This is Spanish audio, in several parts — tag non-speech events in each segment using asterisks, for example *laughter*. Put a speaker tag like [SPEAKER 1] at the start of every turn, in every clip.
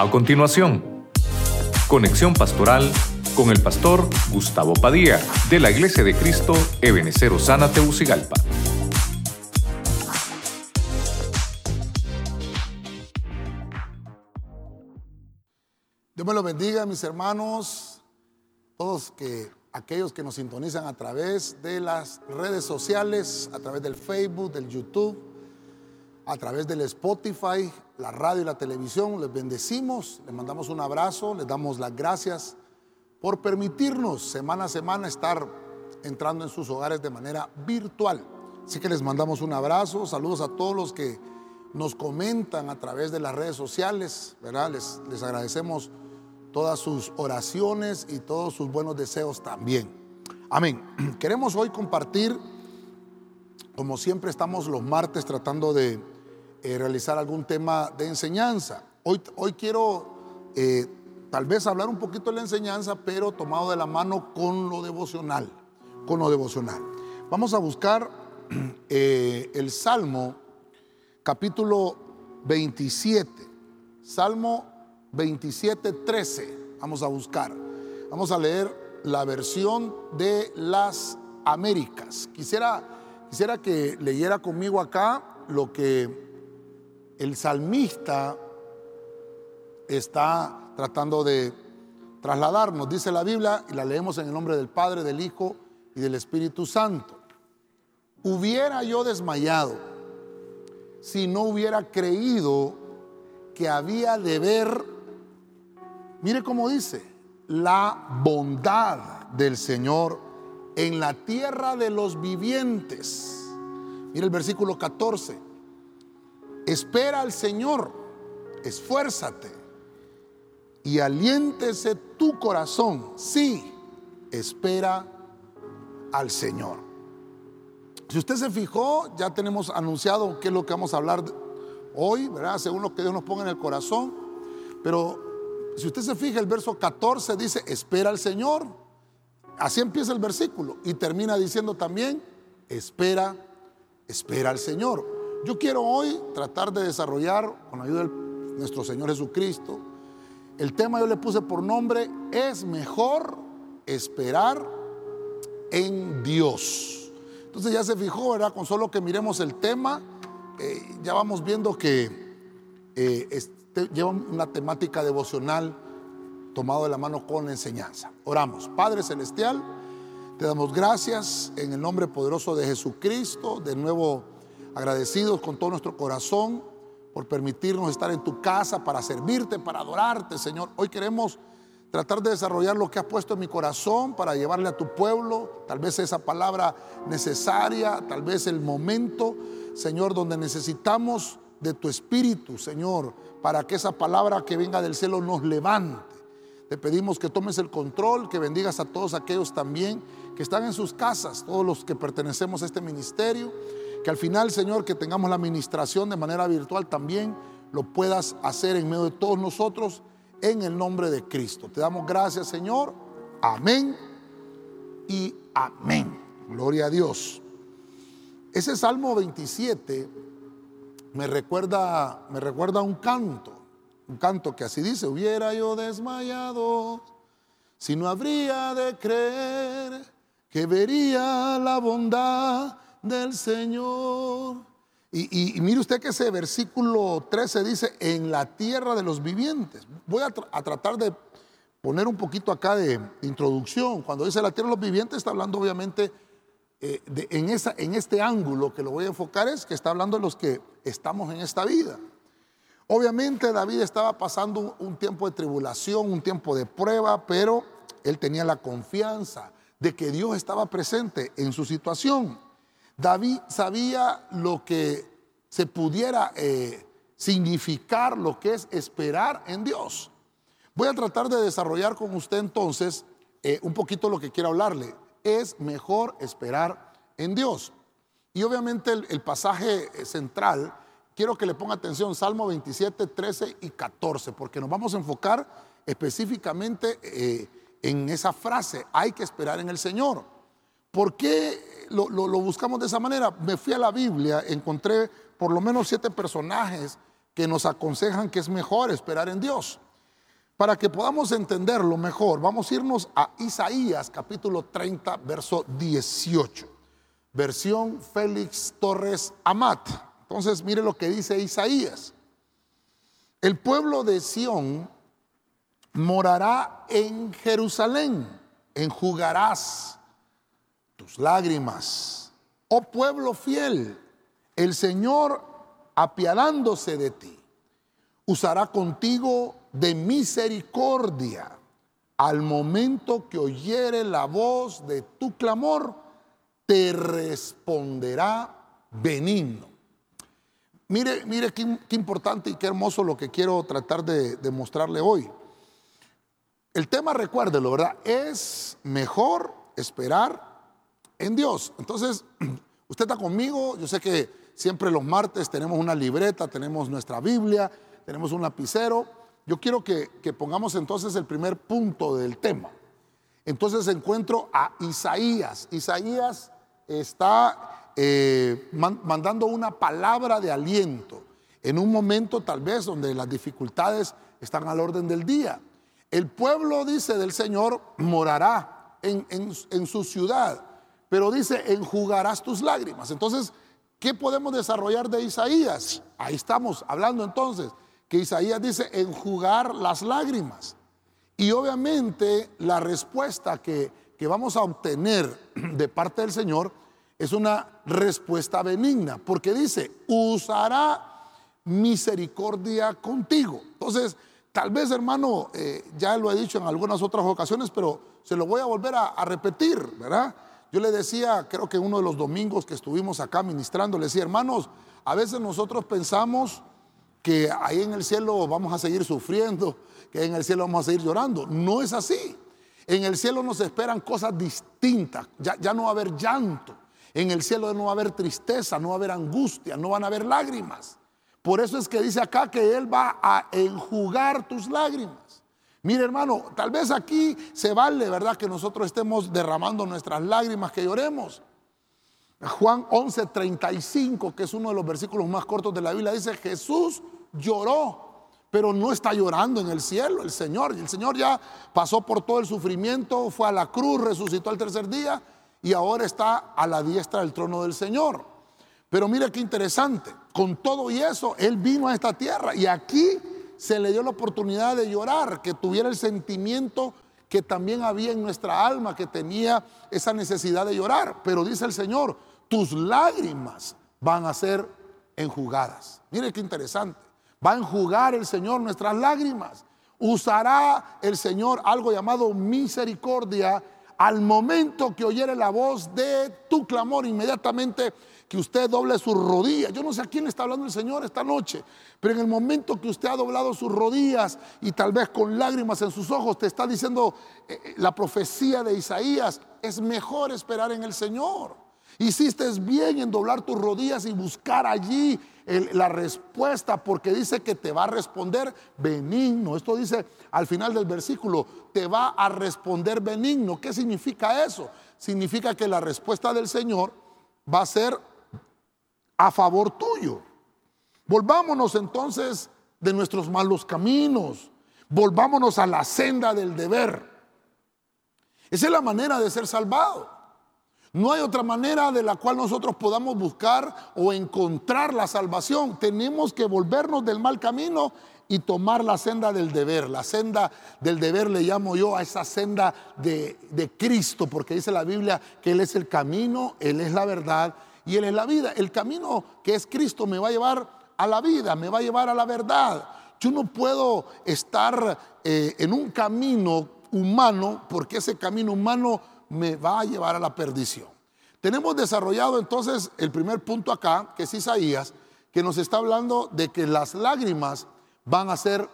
[SPEAKER 1] A continuación, conexión pastoral con el pastor Gustavo Padilla de la Iglesia de Cristo Ebenecer Osana Teucigalpa.
[SPEAKER 2] Dios me lo bendiga, mis hermanos, todos que aquellos que nos sintonizan a través de las redes sociales, a través del Facebook, del YouTube, a través del Spotify, la radio y la televisión. Les bendecimos, les mandamos un abrazo, les damos las gracias por permitirnos semana a semana estar entrando en sus hogares de manera virtual. Así que les mandamos un abrazo, saludos a todos los que nos comentan a través de las redes sociales, ¿verdad? Les, les agradecemos todas sus oraciones y todos sus buenos deseos también. Amén. *clears throat* Queremos hoy compartir, como siempre estamos los martes tratando de eh, realizar algún tema de enseñanza. Hoy, hoy quiero eh, tal vez hablar un poquito de la enseñanza, pero tomado de la mano con lo devocional, con lo devocional. Vamos a buscar *clears throat* eh, el Salmo capítulo 27, Salmo 27, 13. Vamos a buscar. Vamos a leer la versión de las Américas. Quisiera, quisiera que leyera conmigo acá lo que el salmista está tratando de trasladarnos. Dice la Biblia, y la leemos en el nombre del Padre, del Hijo y del Espíritu Santo. Hubiera yo desmayado si no hubiera creído que había de ver, mire cómo dice, la bondad del Señor en la tierra de los vivientes. Mire el versículo 14. Espera al Señor, esfuérzate y aliéntese tu corazón. Sí, espera al Señor. Si usted se fijó, ya tenemos anunciado qué es lo que vamos a hablar hoy, ¿verdad? Según lo que Dios nos ponga en el corazón. Pero si usted se fija, el verso 14 dice, espera al Señor. Así empieza el versículo y termina diciendo también, espera, espera al Señor. Yo quiero hoy tratar de desarrollar, con la ayuda de nuestro Señor Jesucristo, el tema yo le puse por nombre, es mejor esperar en Dios. Entonces ya se fijó, ¿verdad? Con solo que miremos el tema, eh, ya vamos viendo que eh, este, lleva una temática devocional tomado de la mano con la enseñanza. Oramos. Padre Celestial, te damos gracias en el nombre poderoso de Jesucristo, de nuevo agradecidos con todo nuestro corazón por permitirnos estar en tu casa para servirte, para adorarte, Señor. Hoy queremos tratar de desarrollar lo que has puesto en mi corazón para llevarle a tu pueblo, tal vez esa palabra necesaria, tal vez el momento, Señor, donde necesitamos de tu espíritu, Señor, para que esa palabra que venga del cielo nos levante. Te pedimos que tomes el control, que bendigas a todos aquellos también que están en sus casas, todos los que pertenecemos a este ministerio que al final, Señor, que tengamos la administración de manera virtual también lo puedas hacer en medio de todos nosotros en el nombre de Cristo. Te damos gracias, Señor. Amén y amén. Gloria a Dios. Ese Salmo 27 me recuerda, me recuerda un canto, un canto que así dice, hubiera yo desmayado si no habría de creer que vería la bondad del Señor. Y, mire usted que ese versículo 13 dice, en la tierra de los vivientes. Voy a, tratar de poner un poquito acá de, introducción. Cuando dice la tierra de los vivientes, está hablando obviamente eh, en, esa, en este ángulo que lo voy a enfocar, es que está hablando de los que estamos en esta vida. Obviamente David estaba pasando un tiempo de tribulación, un tiempo de prueba, pero él tenía la confianza de que Dios estaba presente en su situación. David sabía lo que se pudiera eh, significar, lo que es esperar en Dios. Voy a tratar de desarrollar con usted entonces eh, un poquito lo que quiero hablarle. Es mejor esperar en Dios. Y obviamente el, pasaje eh, central, quiero que le ponga atención, Salmo 27, 13 y 14, porque nos vamos a enfocar específicamente en esa frase, hay que esperar en el Señor. ¿Por qué lo, buscamos de esa manera? Me fui a la Biblia, encontré por lo menos siete personajes que nos aconsejan que es mejor esperar en Dios. Para que podamos entenderlo mejor, vamos a irnos a Isaías capítulo 30, verso 18. Versión Félix Torres Amat. Entonces, mire lo que dice Isaías. El pueblo de Sión morará en Jerusalén, enjugarás tus lágrimas. Oh pueblo fiel, el Señor apiadándose de ti, usará contigo de misericordia al momento que oyere la voz de tu clamor, te responderá benigno. Mire, mire qué, importante y qué hermoso lo que quiero tratar de, de mostrarle hoy. El tema, recuérdelo, ¿verdad? Es mejor esperar en Dios. Entonces, *clears throat* usted está conmigo, yo sé que siempre los martes tenemos una libreta, tenemos nuestra Biblia, tenemos un lapicero. Yo quiero que, pongamos entonces el primer punto del tema. Entonces encuentro a Isaías. Isaías está eh, mandando una palabra de aliento en un momento tal vez donde las dificultades están al orden del día. El pueblo, dice del Señor, morará en, en su ciudad, pero dice, enjugarás tus lágrimas. Entonces, ¿Qué podemos desarrollar de Isaías? Ahí estamos hablando entonces, que Isaías dice enjugar las lágrimas. Y obviamente la respuesta que, que vamos a obtener de parte del Señor es una respuesta benigna, porque dice, usará misericordia contigo. Entonces, tal vez hermano, eh, ya lo he dicho en algunas otras ocasiones, pero se lo voy a volver a, a repetir, ¿verdad? Yo le decía, creo que uno de los domingos que estuvimos acá ministrando, le decía, hermanos, a veces nosotros pensamos que ahí en el cielo vamos a seguir sufriendo, que en el cielo vamos a seguir llorando. No es así. En el cielo nos esperan cosas distintas. Ya, ya no va a haber llanto. En el cielo no va a haber tristeza, no va a haber angustia, no van a haber lágrimas. Por eso es que dice acá que Él va a enjugar tus lágrimas. Mire hermano, tal vez aquí se vale, ¿verdad? Que nosotros estemos derramando nuestras lágrimas, que lloremos. Juan 11:35, que es uno de los versículos más cortos de la Biblia, dice, Jesús lloró, pero no está llorando en el cielo, el Señor. El Señor ya pasó por todo el sufrimiento, fue a la cruz, resucitó al tercer día y ahora está a la diestra del trono del Señor. Pero mire qué interesante, con todo y eso, Él vino a esta tierra y aquí se le dio la oportunidad de llorar, que tuviera el sentimiento que también había en nuestra alma, que tenía esa necesidad de llorar. Pero dice el Señor, tus lágrimas van a ser enjugadas. Mire qué interesante. Va a enjugar el Señor nuestras lágrimas. Usará el Señor algo llamado misericordia al momento que oyere la voz de tu clamor. Inmediatamente que usted doble sus rodillas. Yo no sé a quién está hablando el Señor esta noche, pero en el momento que usted ha doblado sus rodillas y tal vez con lágrimas en sus ojos te está diciendo eh, eh, la profecía de Isaías, es mejor esperar en el Señor. Hiciste bien en doblar tus rodillas y buscar allí la respuesta porque dice que te va a responder benigno. Esto dice al final del versículo, te va a responder benigno. ¿Qué significa eso? Significa que la respuesta del Señor va a ser a favor tuyo. Volvámonos entonces de nuestros malos caminos. Volvámonos a la senda del deber. Esa es la manera de ser salvado. No hay otra manera de la cual nosotros podamos buscar o encontrar la salvación. Tenemos que volvernos del mal camino y tomar la senda del deber. La senda del deber le llamo yo a esa senda de, de Cristo, porque dice la Biblia que Él es el camino, Él es la verdad y Él es la vida. El camino que es Cristo me va a llevar a la vida, me va a llevar a la verdad. Yo no puedo estar eh, en un camino humano porque ese camino humano me va a llevar a la perdición. Tenemos desarrollado entonces el primer punto acá, que es Isaías, que nos está hablando de que las lágrimas van a ser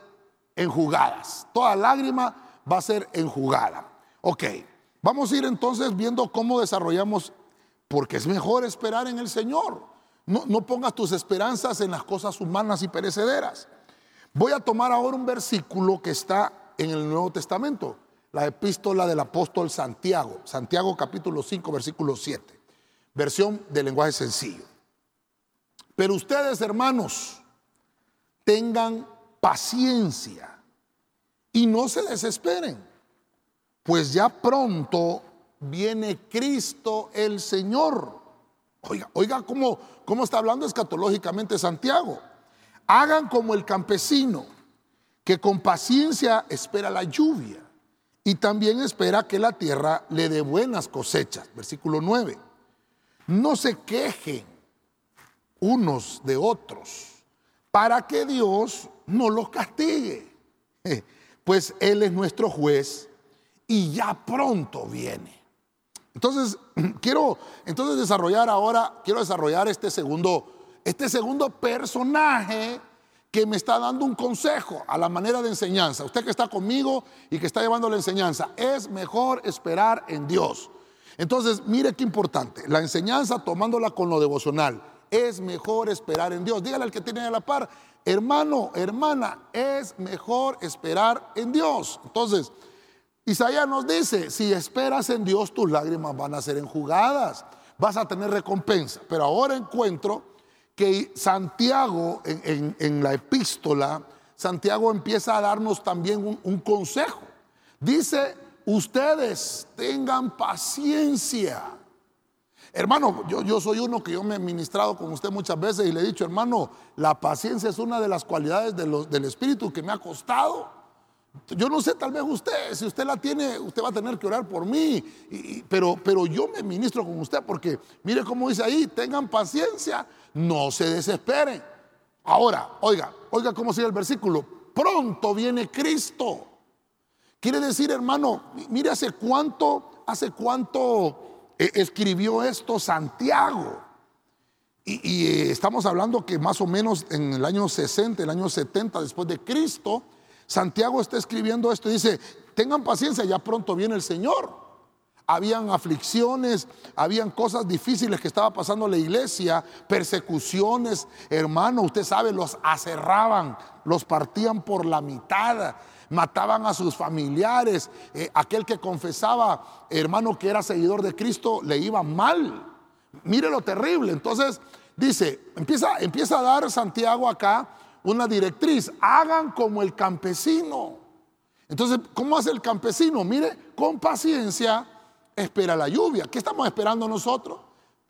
[SPEAKER 2] enjugadas. Toda lágrima va a ser enjugada. Ok, vamos a ir entonces viendo cómo desarrollamos porque es mejor esperar en el Señor. No, pongas tus esperanzas en las cosas humanas y perecederas. Voy a tomar ahora un versículo que está en el Nuevo Testamento, la epístola del apóstol Santiago, Santiago capítulo 5, versículo 7, versión de lenguaje sencillo. Pero ustedes, hermanos, tengan paciencia Y no se desesperen, pues ya pronto viene Cristo el Señor. Oiga, oiga cómo, cómo está hablando escatológicamente Santiago. Hagan como el campesino, que con paciencia espera la lluvia y también espera que la tierra le dé buenas cosechas. Versículo 9. No se quejen unos de otros para que Dios no los castigue, *laughs* pues Él es nuestro juez y ya pronto viene. Entonces, *clears throat* quiero entonces desarrollar ahora, quiero desarrollar este segundo, este segundo personaje que me está dando un consejo a la manera de enseñanza. Usted que está conmigo y que está llevando la enseñanza, es mejor esperar en Dios. Entonces, mire qué importante, la enseñanza tomándola con lo devocional, es mejor esperar en Dios. Dígale al que tiene a la par, hermano, hermana, es mejor esperar en Dios. Entonces, Isaías nos dice, si esperas en Dios, tus lágrimas van a ser enjugadas, vas a tener recompensa. Pero ahora encuentro que Santiago, en, la epístola, Santiago empieza a darnos también un, consejo. Dice, ustedes tengan paciencia. Hermano, yo, yo, soy uno que yo me he ministrado con usted muchas veces y le he dicho, hermano, la paciencia es una de las cualidades del Espíritu que me ha costado. Yo no sé, tal vez usted, si usted la tiene, usted va a tener que orar por mí, pero, pero yo me ministro con usted porque mire cómo dice ahí, tengan paciencia, no se desesperen. Ahora, oiga, oiga cómo sigue el versículo, pronto viene Cristo. Quiere decir, hermano, mire hace cuánto, hace cuánto eh, escribió esto Santiago. Y, eh, estamos hablando que más o menos en el año 60, el año 70 después de Cristo, Santiago está escribiendo esto y dice, tengan paciencia, ya pronto viene el Señor. Habían aflicciones, habían cosas difíciles que estaba pasando la iglesia, persecuciones, hermano, usted sabe, los aserraban, los partían por la mitad, mataban a sus familiares. Eh, aquel que confesaba, hermano, que era seguidor de Cristo, le iba mal. Mire lo terrible. Entonces, dice, empieza, empieza a dar Santiago acá una directriz, hagan como el campesino. Entonces, ¿cómo hace el campesino? Mire, con paciencia espera la lluvia. ¿Qué estamos esperando nosotros?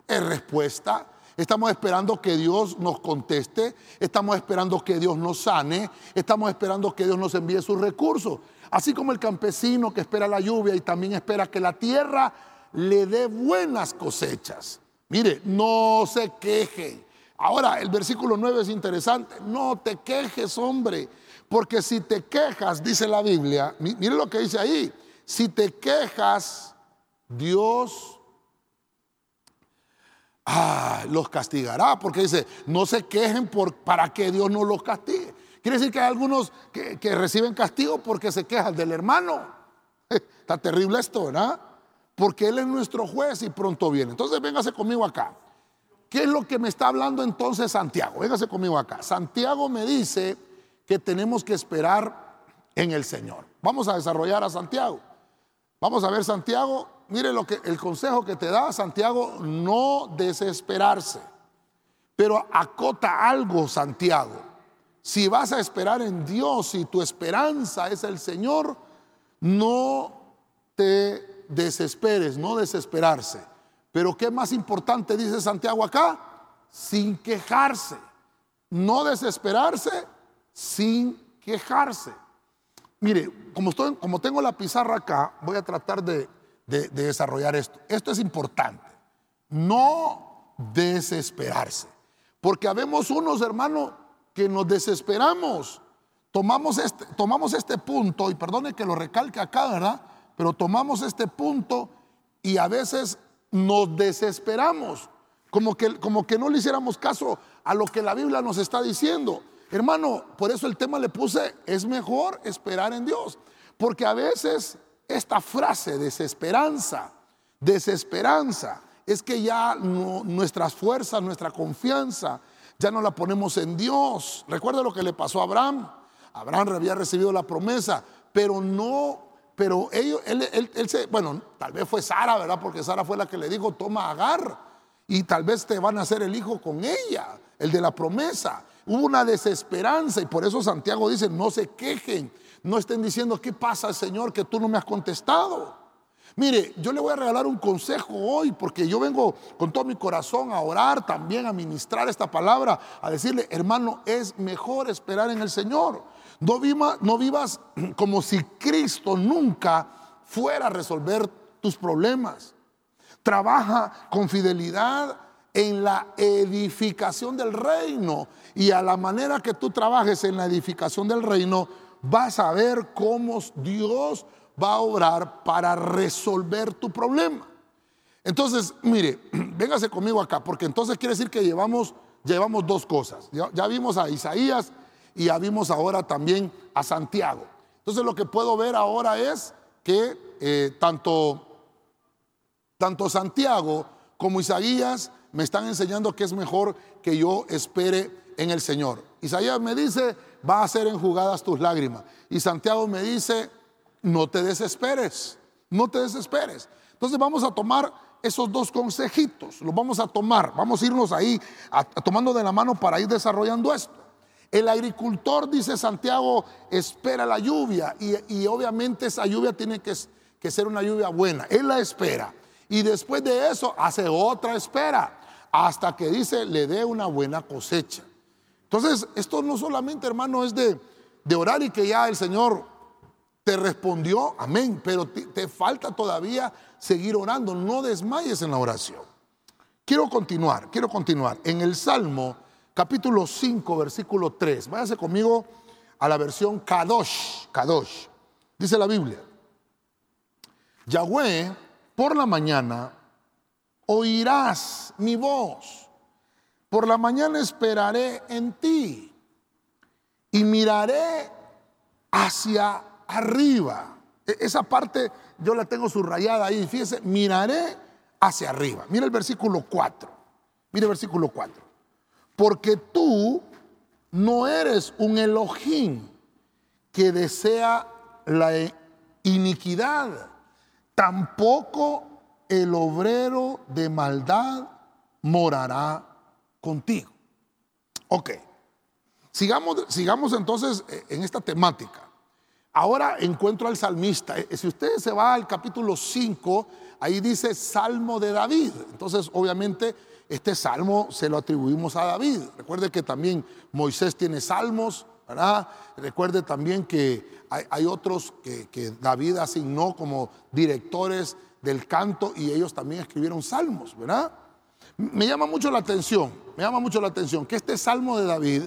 [SPEAKER 2] Es respuesta. Estamos esperando que Dios nos conteste, estamos esperando que Dios nos sane, estamos esperando que Dios nos envíe sus recursos. Así como el campesino que espera la lluvia y también espera que la tierra le dé buenas cosechas. Mire, no se queje. Ahora, el versículo 9 es interesante. No te quejes, hombre, porque si te quejas, dice la Biblia, mire lo que dice ahí, si te quejas, Dios ah, los castigará, porque dice, no se quejen por, para que Dios no los castigue. Quiere decir que hay algunos que, que reciben castigo porque se quejan del hermano. *laughs* Está terrible esto, ¿verdad? Porque Él es nuestro juez y pronto viene. Entonces véngase conmigo acá. ¿Qué es lo que me está hablando entonces Santiago? Véngase conmigo acá. Santiago me dice que tenemos que esperar en el Señor. Vamos a desarrollar a Santiago. Vamos a ver Santiago, mire lo que el consejo que te da Santiago, no desesperarse. Pero acota algo Santiago. Si vas a esperar en Dios y tu esperanza es el Señor, no te desesperes, no desesperarse. Pero ¿qué más importante dice Santiago acá? Sin quejarse. No desesperarse, sin quejarse. Mire, como, estoy, como tengo la pizarra acá, voy a tratar de, de desarrollar esto. Esto es importante. No desesperarse. Porque habemos unos hermanos que nos desesperamos. Tomamos este, tomamos este punto, y perdone que lo recalque acá, ¿verdad? Pero tomamos este punto y a veces nos desesperamos, como que, como que no le hiciéramos caso a lo que la Biblia nos está diciendo. Hermano, por eso el tema le puse, es mejor esperar en Dios, porque a veces esta frase, desesperanza, desesperanza, es que ya nuestras fuerzas, nuestra confianza, ya no la ponemos en Dios. Recuerda lo que le pasó a Abraham. Abraham había recibido la promesa, pero no pero ellos, él, él, se, bueno, tal vez fue Sara, ¿verdad? Porque Sara fue la que le dijo, toma Agar y tal vez te van a hacer el hijo con ella, el de la promesa. Hubo una desesperanza y por eso Santiago dice, no se quejen, no estén diciendo, ¿qué pasa, Señor, que tú no me has contestado? Mire, yo le voy a regalar un consejo hoy porque yo vengo con todo mi corazón a orar también, a ministrar esta palabra, a decirle, hermano, es mejor esperar en el Señor. No, no vivas *clears throat* como si Cristo nunca fuera a resolver tus problemas. Trabaja con fidelidad en la edificación del reino. Y a la manera que tú trabajes en la edificación del reino, vas a ver cómo Dios va a obrar para resolver tu problema. Entonces, mire, *clears throat* véngase conmigo acá, porque entonces quiere decir que llevamos, llevamos dos cosas. Ya, vimos a Isaías y ya vimos ahora también a Santiago. Entonces lo que puedo ver ahora es que eh, tanto, tanto Santiago como Isaías me están enseñando que es mejor que yo espere en el Señor. Isaías me dice, va a ser enjugadas tus lágrimas. Y Santiago me dice, no te desesperes, no te desesperes. Entonces vamos a tomar esos dos consejitos, los vamos a tomar, vamos a irnos ahí tomando de la mano para ir desarrollando esto. El agricultor, dice Santiago, espera la lluvia y, obviamente esa lluvia tiene que, que ser una lluvia buena. Él la espera y después de eso hace otra espera hasta que dice le dé una buena cosecha. Entonces, esto no solamente, hermano, es de, de orar y que ya el Señor te respondió, amén, pero te, falta todavía seguir orando, no desmayes en la oración. Quiero continuar, quiero continuar. En el Salmo capítulo 5, versículo 3, váyase conmigo a la versión Kadosh, Kadosh. Dice la Biblia, Yahweh, por la mañana oirás mi voz, por la mañana esperaré en ti y miraré hacia arriba. E, esa parte yo la tengo subrayada ahí. Fíjese, miraré hacia arriba. Mira el versículo 4. Mira el versículo 4. Porque tú no eres un Elohim que desea la iniquidad, tampoco el obrero de maldad morará contigo. Ok, sigamos, sigamos entonces eh, en esta temática. Ahora encuentro al salmista. Eh, si usted se va al capítulo 5, ahí dice Salmo de David. Entonces, obviamente, este salmo se lo atribuimos a David. Recuerde que también Moisés tiene salmos, ¿verdad? Recuerde también que hay, otros que, David asignó como directores del canto y ellos también escribieron salmos, ¿verdad? Me llama mucho la atención, me llama mucho la atención que este salmo de David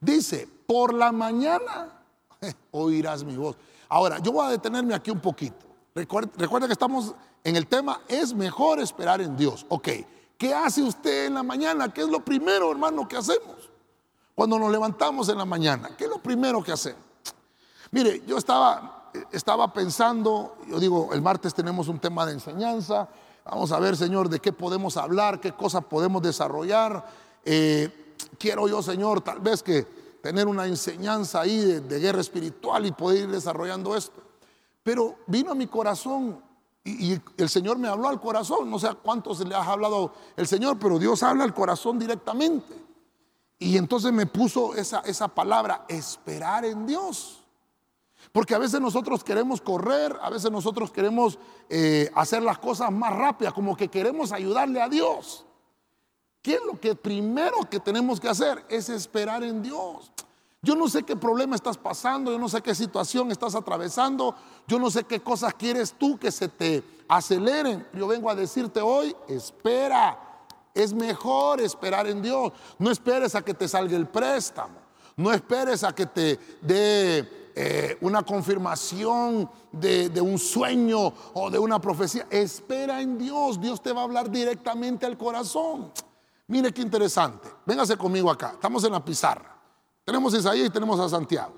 [SPEAKER 2] dice, por la mañana *laughs* oirás mi voz. Ahora, yo voy a detenerme aquí un poquito. Recuerda, que estamos en el tema, es mejor esperar en Dios. Ok, ¿qué hace usted en la mañana? ¿Qué es lo primero, hermano, que hacemos? Cuando nos levantamos en la mañana, ¿qué es lo primero que hacemos? Mire, yo estaba, estaba pensando, yo digo, el martes tenemos un tema de enseñanza, vamos a ver, Señor, de qué podemos hablar, qué cosas podemos desarrollar. Eh, quiero yo, Señor, tal vez que tener una enseñanza ahí de, guerra espiritual y poder ir desarrollando esto. Pero vino a mi corazón y, el Señor me habló al corazón. No sé a cuántos le ha hablado el Señor, pero Dios habla al corazón directamente. Y entonces me puso esa, esa palabra, esperar en Dios. Porque a veces nosotros queremos correr, a veces nosotros queremos eh, hacer las cosas más rápidas, como que queremos ayudarle a Dios. ¿Qué es lo que primero que tenemos que hacer? Es esperar en Dios. Yo no sé qué problema estás pasando, yo no sé qué situación estás atravesando, yo no sé qué cosas quieres tú que se te aceleren. Yo vengo a decirte hoy, espera. Es mejor esperar en Dios. No esperes a que te salga el préstamo. No esperes a que te dé eh, una confirmación de, de, un sueño o de una profecía. Espera en Dios. Dios te va a hablar directamente al corazón. Mire qué interesante. Véngase conmigo acá. Estamos en la pizarra. Tenemos a Isaías y tenemos a Santiago.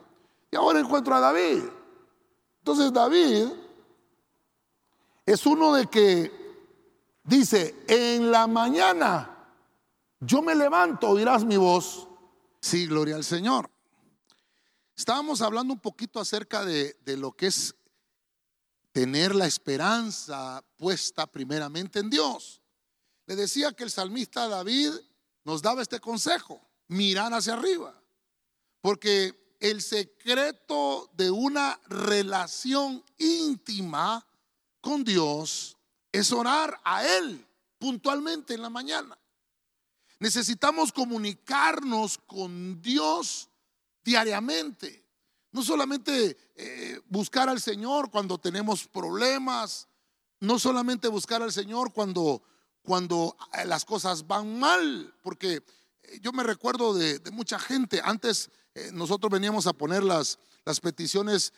[SPEAKER 2] Y ahora encuentro a David. Entonces David es uno de que dice, en la mañana yo me levanto, oirás mi voz. Sí, gloria al Señor. Estábamos hablando un poquito acerca de, de lo que es tener la esperanza puesta primeramente en Dios. Le decía que el salmista David nos daba este consejo, mirar hacia arriba, porque el secreto de una relación íntima con Dios es orar a Él puntualmente en la mañana. Necesitamos comunicarnos con Dios diariamente. No solamente eh, buscar al Señor cuando tenemos problemas, no solamente buscar al Señor cuando, cuando las cosas van mal, porque yo me recuerdo de, mucha gente, antes nosotros veníamos a poner las, las peticiones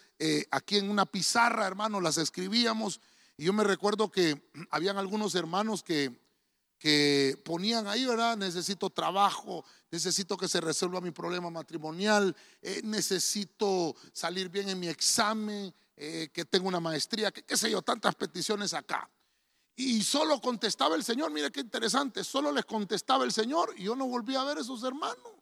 [SPEAKER 2] aquí en una pizarra, hermano, las escribíamos, y yo me recuerdo que *clears throat* habían algunos hermanos que, que ponían ahí, ¿verdad? Necesito trabajo, necesito que se resuelva mi problema matrimonial, eh, necesito salir bien en mi examen, eh, que tengo una maestría, qué sé yo, tantas peticiones acá. Y solo contestaba el Señor, mire qué interesante, solo les contestaba el Señor y yo no volví a ver a esos hermanos.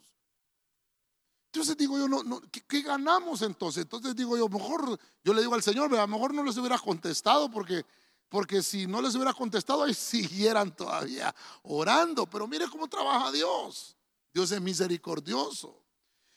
[SPEAKER 2] Entonces digo yo, no, ¿qué, ganamos entonces? Entonces digo yo, mejor, yo le digo al Señor, a lo mejor no les hubiera contestado porque porque si no les hubiera contestado, ahí *laughs* siguieran todavía orando. Pero mire cómo trabaja Dios. Dios es misericordioso.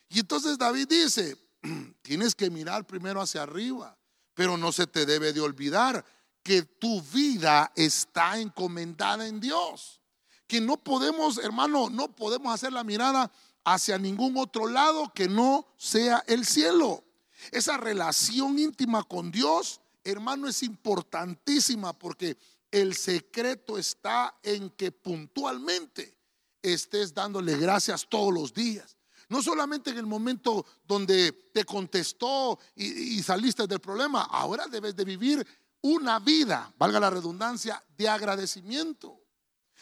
[SPEAKER 2] Y entonces David dice, *clears throat* tienes que mirar primero hacia arriba, pero no se te debe de olvidar que tu vida está encomendada en Dios. Que no podemos, hermano, no podemos hacer la mirada hacia ningún otro lado que no sea el cielo. Esa relación íntima con Dios hermano, es importantísima porque el secreto está en que puntualmente estés dándole gracias todos los días. No solamente en el momento donde te contestó y, saliste del problema, ahora debes de vivir una vida, valga la redundancia, de agradecimiento.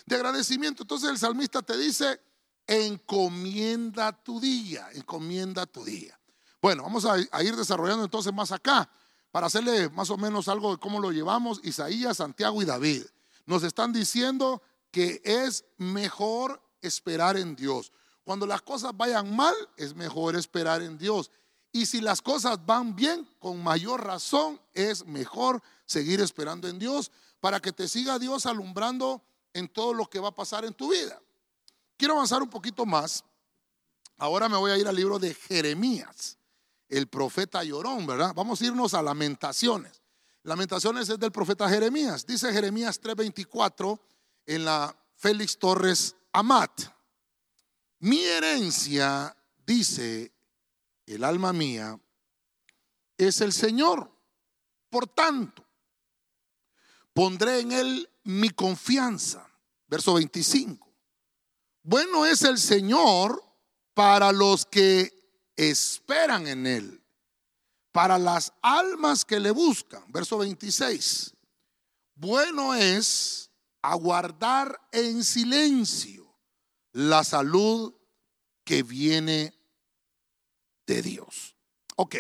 [SPEAKER 2] De agradecimiento. Entonces el salmista te dice, encomienda tu día, encomienda tu día. Bueno, vamos a ir desarrollando entonces más acá para hacerle más o menos algo de cómo lo llevamos, Isaías, Santiago y David. Nos están diciendo que es mejor esperar en Dios. Cuando las cosas vayan mal, es mejor esperar en Dios. Y si las cosas van bien, con mayor razón, es mejor seguir esperando en Dios para que te siga Dios alumbrando en todo lo que va a pasar en tu vida. Quiero avanzar un poquito más. Ahora me voy a ir al libro de Jeremías el profeta llorón, ¿verdad? Vamos a irnos a Lamentaciones. Lamentaciones es del profeta Jeremías. Dice Jeremías 3:24 en la Félix Torres Amat. Mi herencia, dice el alma mía, es el Señor. Por tanto, pondré en él mi confianza. Verso 25. Bueno es el Señor para los que esperan en Él. Para las almas que le buscan, verso 26, bueno es aguardar en silencio la salud que viene de Dios. Ok.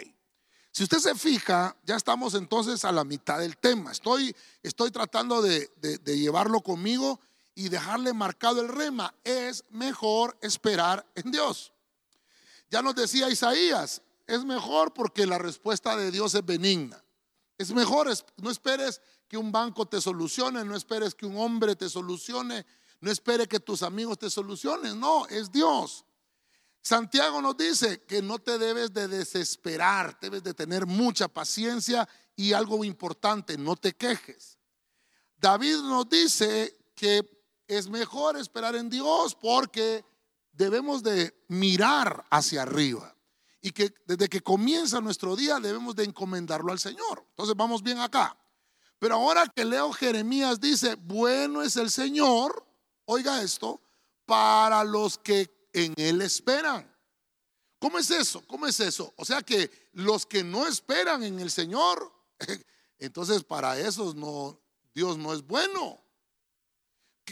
[SPEAKER 2] Si usted se fija, ya estamos entonces a la mitad del tema. Estoy, estoy tratando de, de, llevarlo conmigo y dejarle marcado el rema. Es mejor esperar en Dios. Ya nos decía Isaías, es mejor porque la respuesta de Dios es benigna. Es mejor, no esperes que un banco te solucione, no esperes que un hombre te solucione, no esperes que tus amigos te solucionen, no, es Dios. Santiago nos dice que no te debes de desesperar, debes de tener mucha paciencia y algo importante, no te quejes. David nos dice que es mejor esperar en Dios porque debemos de mirar hacia arriba y que desde que comienza nuestro día debemos de encomendarlo al Señor. Entonces vamos bien acá. Pero ahora que leo Jeremías dice, bueno es el Señor, oiga esto, para los que en Él esperan. ¿Cómo es eso? ¿Cómo es eso? O sea que los que no esperan en el Señor, *laughs* entonces para esos no, Dios no es bueno.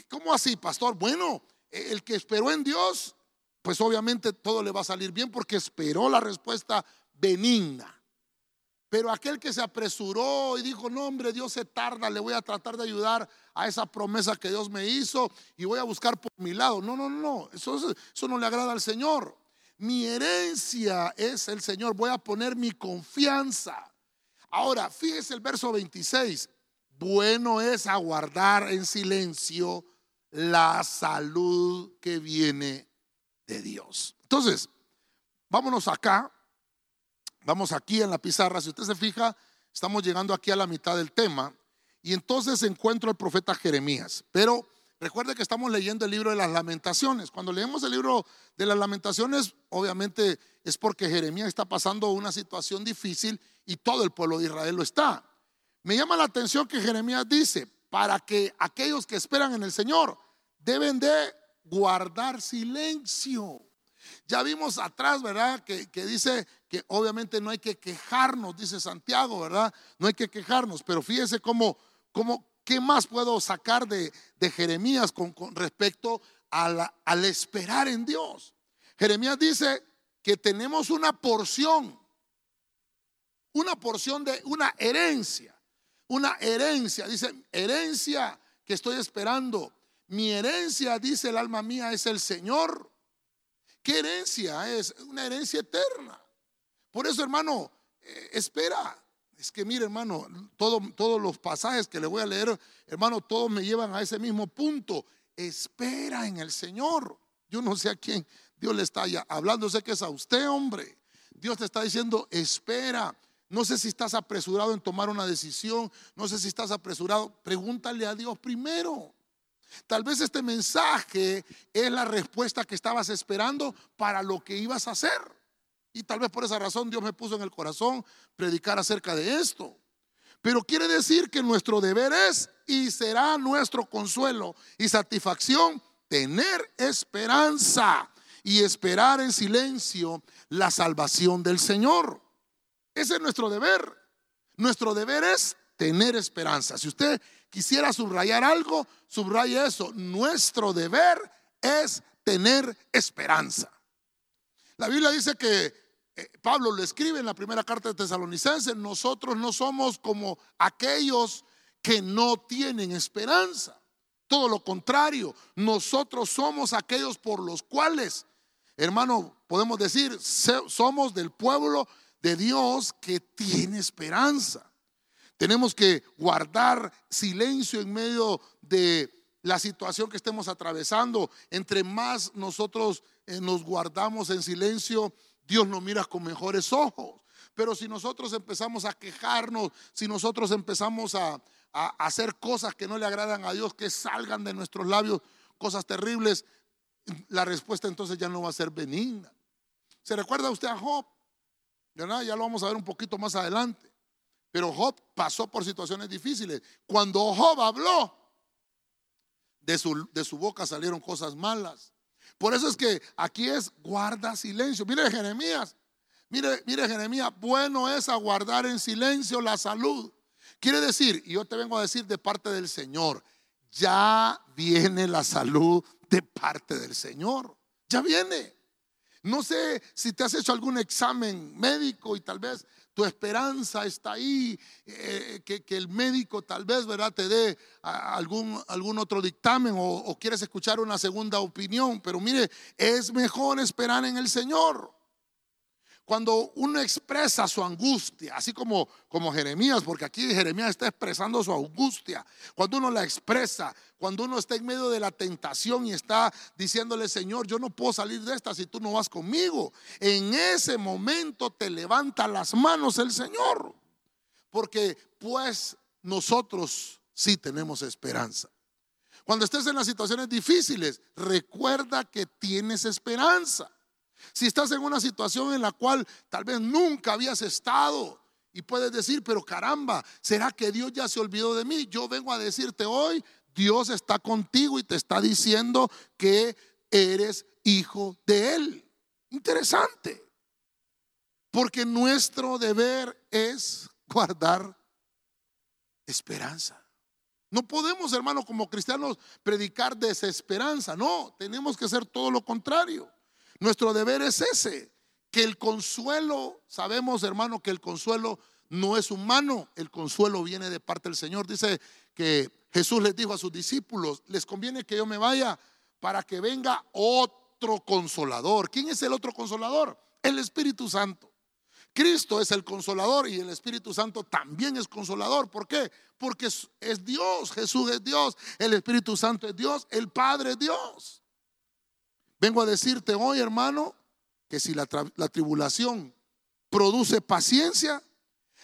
[SPEAKER 2] ¿Cómo así, pastor? Bueno, el que esperó en Dios, pues obviamente todo le va a salir bien porque esperó la respuesta benigna. Pero aquel que se apresuró y dijo, no hombre, Dios se tarda, le voy a tratar de ayudar a esa promesa que Dios me hizo y voy a buscar por mi lado. No, no, no, eso, eso no le agrada al Señor. Mi herencia es el Señor, voy a poner mi confianza. Ahora, fíjese el verso 26. Bueno es aguardar en silencio la salud que viene de Dios. Entonces, vámonos acá Vamos aquí en la pizarra, si usted se fija, estamos llegando aquí a la mitad del tema y entonces encuentro al profeta Jeremías. Pero recuerde que estamos leyendo el libro de las lamentaciones. Cuando leemos el libro de las lamentaciones, obviamente es porque Jeremías está pasando una situación difícil y todo el pueblo de Israel lo está. Me llama la atención que Jeremías dice, para que aquellos que esperan en el Señor deben de guardar silencio. Ya vimos atrás, ¿verdad? Que, dice que obviamente no hay que quejarnos, dice Santiago, ¿verdad? No hay que quejarnos, pero fíjese cómo, cómo ¿qué más puedo sacar de, Jeremías con, respecto al esperar en Dios? Jeremías dice que tenemos una porción, una porción de una herencia, una herencia, dice, herencia que estoy esperando. Mi herencia, dice el alma mía, es el Señor ¿Qué herencia es? Una herencia eterna. Por eso, hermano, eh, espera. Es que mire, hermano, todos los pasajes que le voy a leer, hermano, todos me llevan a ese mismo punto. Espera en el Señor. Yo no sé a quién Dios le está hablando, sé que es a usted, hombre. Dios te está diciendo, espera. No sé si estás apresurado en tomar una decisión, no sé si estás apresurado. Pregúntale a Dios primero. Tal vez este mensaje es la respuesta que estabas esperando para lo que ibas a hacer. Y tal vez por esa razón Dios me puso en el corazón predicar acerca de esto. Pero quiere decir que nuestro deber es y será nuestro consuelo y satisfacción tener esperanza y esperar en silencio la salvación del Señor. Ese es nuestro deber. Nuestro deber es tener esperanza. Si usted quisiera subrayar algo, subraya eso. Nuestro deber es tener esperanza. La Biblia dice que eh, Pablo lo escribe en la primera carta de Tesalonicenses, nosotros no somos como aquellos que no tienen esperanza. Todo lo contrario, nosotros somos aquellos por los cuales, hermano, podemos decir, somos del pueblo de Dios que tiene esperanza. Tenemos que guardar silencio en medio de la situación que estemos atravesando. Entre más nosotros eh, nos guardamos en silencio, Dios nos mira con mejores ojos. Pero si nosotros empezamos a quejarnos, si nosotros empezamos a, hacer cosas que no le agradan a Dios, que salgan de nuestros labios cosas terribles, la respuesta entonces ya no va a ser benigna. ¿Se recuerda usted a Job? Ya lo vamos a ver un poquito más adelante. Pero Job pasó por situaciones difíciles. Cuando Job habló, de su, de su boca salieron cosas malas. Por eso es que aquí es guarda silencio. Mire Jeremías, mire, mire Jeremías, bueno es aguardar en silencio la salud. Quiere decir, y yo te vengo a decir de parte del Señor, ya viene la salud de parte del Señor. Ya viene. No sé si te has hecho algún examen médico y tal vez tu esperanza está ahí, eh, que, el médico tal vez ¿verdad? te dé algún, algún otro dictamen o, o quieres escuchar una segunda opinión, pero mire, es mejor esperar en el Señor. Cuando uno expresa su angustia, así como, como Jeremías, porque aquí Jeremías está expresando su angustia, cuando uno la expresa, cuando uno está en medio de la tentación y está diciéndole, Señor, yo no puedo salir de esta si tú no vas conmigo, en ese momento te levanta las manos el Señor, porque pues nosotros sí tenemos esperanza. Cuando estés en las situaciones difíciles, recuerda que tienes esperanza. Si estás en una situación en la cual tal vez nunca habías estado y puedes decir, pero caramba, ¿será que Dios ya se olvidó de mí? Yo vengo a decirte hoy, Dios está contigo y te está diciendo que eres hijo de Él. Interesante. Porque nuestro deber es guardar esperanza. No podemos, hermano, como cristianos, predicar desesperanza. No, tenemos que hacer todo lo contrario. Nuestro deber es ese, que el consuelo, sabemos hermano que el consuelo no es humano, el consuelo viene de parte del Señor. Dice que Jesús les dijo a sus discípulos, les conviene que yo me vaya para que venga otro consolador. ¿Quién es el otro consolador? El Espíritu Santo. Cristo es el consolador y el Espíritu Santo también es consolador. ¿Por qué? Porque es Dios, Jesús es Dios, el Espíritu Santo es Dios, el Padre es Dios. Vengo a decirte hoy, hermano, que si la, tribulación produce paciencia,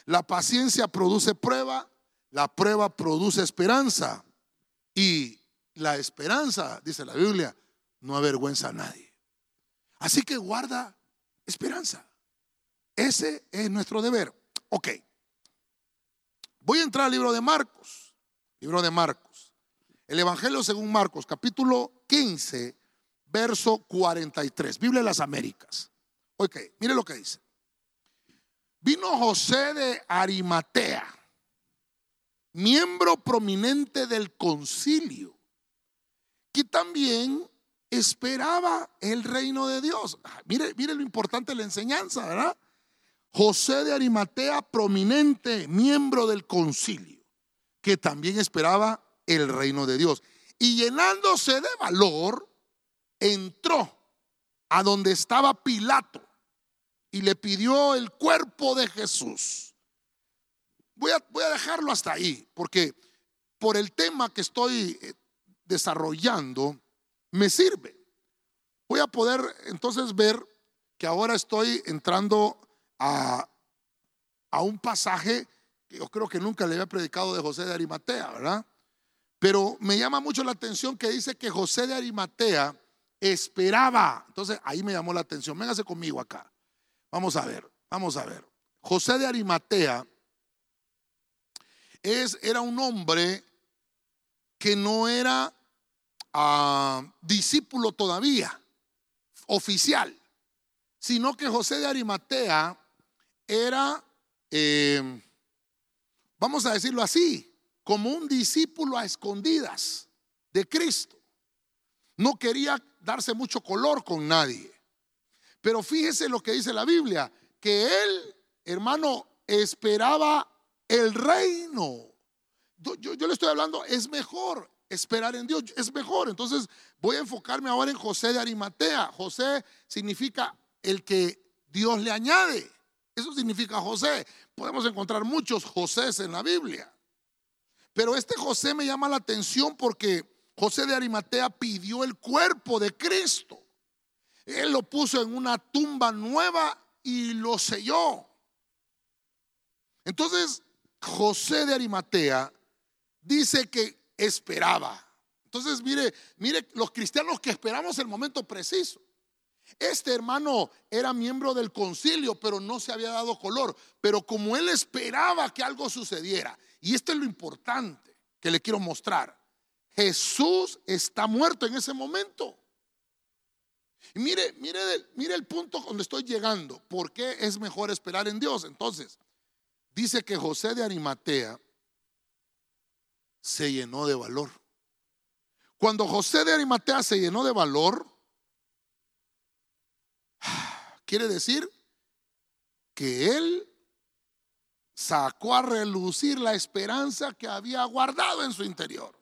[SPEAKER 2] la paciencia produce prueba, la prueba produce esperanza y la esperanza, dice la Biblia, no avergüenza a nadie. Así que guarda esperanza. Ese es nuestro deber. Ok. Voy a entrar al libro de Marcos. Libro de Marcos. El Evangelio según Marcos, capítulo 15, verso 43. Biblia de las Américas. Ok, mire lo que dice. Vino José de Arimatea, miembro prominente del concilio, que también esperaba el reino de Dios. Ah, mire, mire lo importante de la enseñanza, ¿verdad? José de Arimatea, prominente miembro del concilio, que también esperaba el reino de Dios. Y llenándose de valor, entró a donde estaba Pilato y le pidió el cuerpo de Jesús. Voy a, voy a dejarlo hasta ahí, porque por el tema que estoy eh, desarrollando, me sirve. Voy a poder entonces ver que ahora estoy entrando a, a un pasaje que yo creo que nunca le había predicado de José de Arimatea, ¿verdad? Pero me llama mucho la atención que dice que José de Arimatea esperaba. Entonces ahí me llamó la atención. Véngase conmigo acá. Vamos a ver, vamos a ver. José de Arimatea es, era un hombre que no era ah, discípulo todavía, oficial, sino que José de Arimatea era, eh, vamos a decirlo así, como un discípulo a escondidas de Cristo. No quería darse mucho color con nadie. Pero fíjese lo que dice la Biblia, que él, hermano, esperaba el reino. Yo, le estoy hablando, es mejor esperar en Dios, es mejor. Entonces voy a enfocarme ahora en José de Arimatea. José significa el que Dios le añade. Eso significa José. Podemos encontrar muchos Josés en la Biblia. Pero este José me llama la atención porque José de Arimatea pidió el cuerpo de Cristo. Él lo puso en una tumba nueva y lo selló. Entonces, José de Arimatea dice que esperaba. Entonces, mire, mire, los cristianos que esperamos el momento preciso. Este hermano era miembro del concilio, pero no se había dado color. Pero como él esperaba que algo sucediera, y esto es lo importante que le quiero mostrar, Jesús está muerto en ese momento. Y mire, mire, mire el punto donde estoy llegando. ¿Por qué es mejor esperar en Dios? Entonces, dice que José de Arimatea se llenó de valor. Cuando José de Arimatea se llenó de valor, quiere decir que él sacó a relucir la esperanza que había guardado en su interior.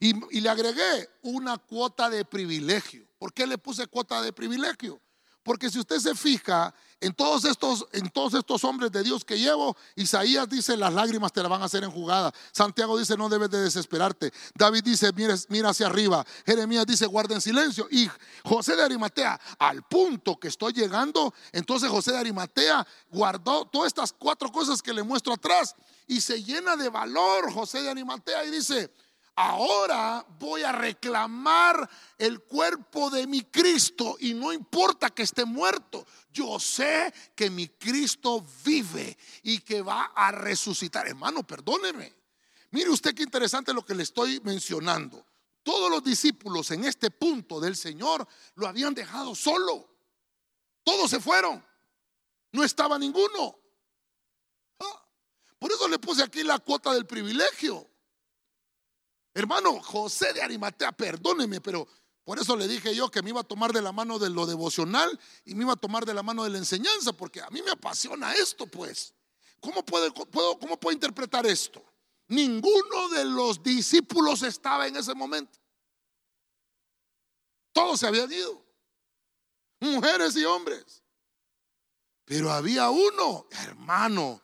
[SPEAKER 2] Y, le agregué una cuota de privilegio. ¿Por qué le puse cuota de privilegio? Porque si usted se fija en todos estos, en todos estos hombres de Dios que llevo, Isaías dice, las lágrimas te la van a hacer enjugada. Santiago dice, no debes de desesperarte. David dice, mira, mira hacia arriba. Jeremías dice, guarda en silencio. Y José de Arimatea, al punto que estoy llegando, entonces José de Arimatea guardó todas estas cuatro cosas que le muestro atrás y se llena de valor José de Arimatea y dice, ahora voy a reclamar el cuerpo de mi Cristo y no importa que esté muerto, yo sé que mi Cristo vive y que va a resucitar. Hermano, perdóneme. Mire usted qué interesante lo que le estoy mencionando. Todos los discípulos en este punto del Señor lo habían dejado solo. Todos se fueron. No estaba ninguno. Ah, por eso le puse aquí la cuota del privilegio. Hermano José de Arimatea, perdóneme, pero por eso le dije yo que me iba a tomar de la mano de lo devocional y me iba a tomar de la mano de la enseñanza, porque a mí me apasiona esto, pues. ¿Cómo puedo, cómo puedo interpretar esto? Ninguno de los discípulos estaba en ese momento. Todos se habían ido. Mujeres y hombres. Pero había uno, hermano.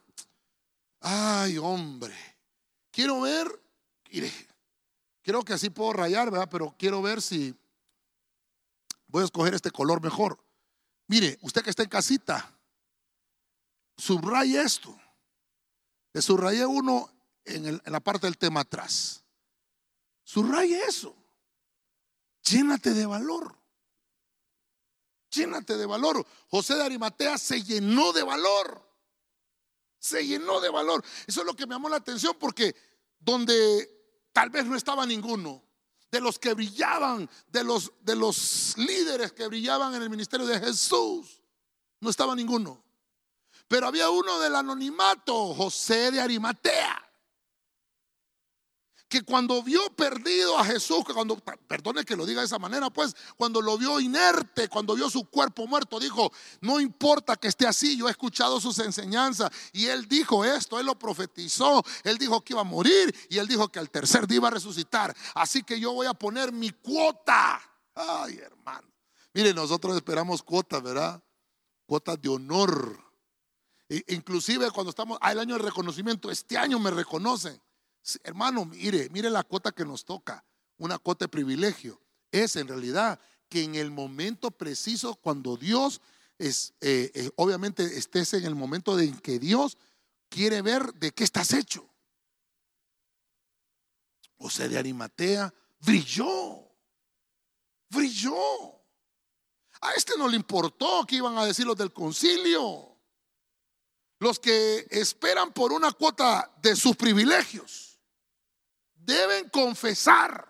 [SPEAKER 2] Ay, hombre. Quiero ver, Creo que así puedo rayar, ¿verdad? Pero quiero ver si voy a escoger este color mejor. Mire, usted que está en casita, subraya esto. Le subrayé uno en, en la parte del tema atrás. Subraya eso. Llénate de valor. Llénate de valor. José de Arimatea se llenó de valor. Se llenó de valor. Eso es lo que me llamó la atención porque donde tal vez no estaba ninguno, de los que brillaban, de los, de los líderes que brillaban en el ministerio de Jesús, no estaba ninguno. Pero había uno del anonimato, José de Arimatea que cuando vio perdido a Jesús, que cuando, perdone que lo diga de esa manera, pues cuando lo vio inerte, cuando vio su cuerpo muerto, dijo, no importa que esté así, yo he escuchado sus enseñanzas y él dijo esto, él lo profetizó, él dijo que iba a morir y él dijo que al tercer día iba a resucitar, así que yo voy a poner mi cuota. Ay, hermano. Mire, nosotros esperamos cuotas, ¿verdad? Cuotas de honor. E, inclusive cuando estamos, al año de reconocimiento, este año me reconocen. Hermano, mire, mire la cuota que nos toca, una cuota de privilegio. Es en realidad que en el momento preciso, cuando Dios es, eh, eh, obviamente estés en el momento en que Dios quiere ver de qué estás hecho. José de Arimatea brilló, brilló. A este no le importó que iban a decir los del concilio. Los que esperan por una cuota de sus privilegios deben confesar